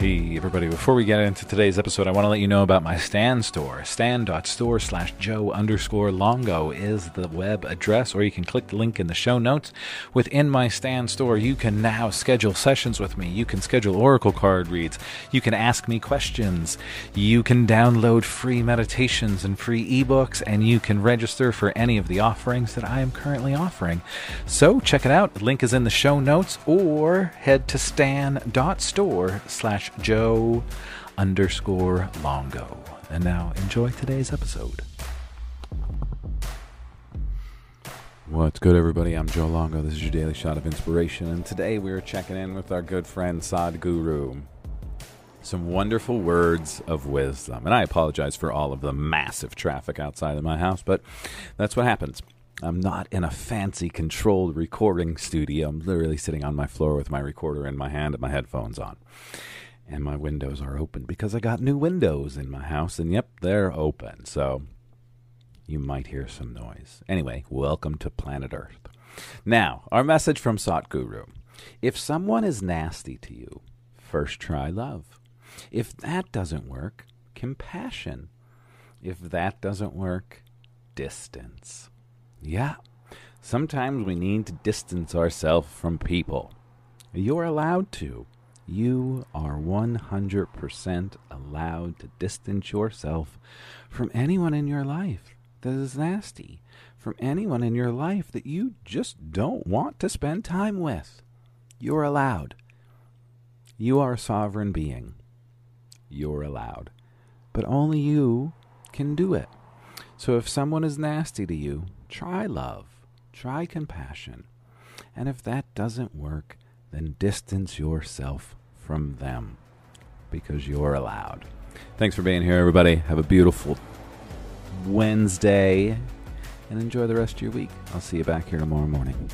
everybody. Before we get into today's episode, I want to let you know about my Stan store. Stan.store slash Joe underscore Longo is the web address, or you can click the link in the show notes. Within my Stan store, you can now schedule sessions with me. You can schedule Oracle card reads. You can ask me questions. You can download free meditations and free ebooks, and you can register for any of the offerings that I am currently offering. So check it out. The link is in the show notes, or head to stan.store slash Joe underscore Longo. And now enjoy today's episode. What's good, everybody? I'm Joe Longo. This is your daily shot of inspiration, and today we are checking in with our good friend Sadhguru. Some wonderful words of wisdom, and I apologize for all of the massive traffic outside of my house, but that's what happens. I'm not in a fancy controlled recording studio. I'm literally sitting on my floor with my recorder in my hand and my headphones on. And my windows are open because I got new windows in my house, and yep, they're open. So you might hear some noise. Anyway, welcome to planet Earth. Now, our message from Sadhguru. If someone is nasty to you, first try love. If that doesn't work, compassion. If that doesn't work, distance. Yeah, sometimes we need to distance ourselves from people. You're allowed to. You are 100% allowed to distance yourself from anyone in your life that is nasty, from anyone in your life that you just don't want to spend time with. You're allowed. You are a sovereign being. You're allowed. But only you can do it. So if someone is nasty to you, try love, try compassion. And if that doesn't work, then distance yourself from them because you're allowed. Thanks for being here, everybody. Have a beautiful Wednesday and enjoy the rest of your week. I'll see you back here tomorrow morning.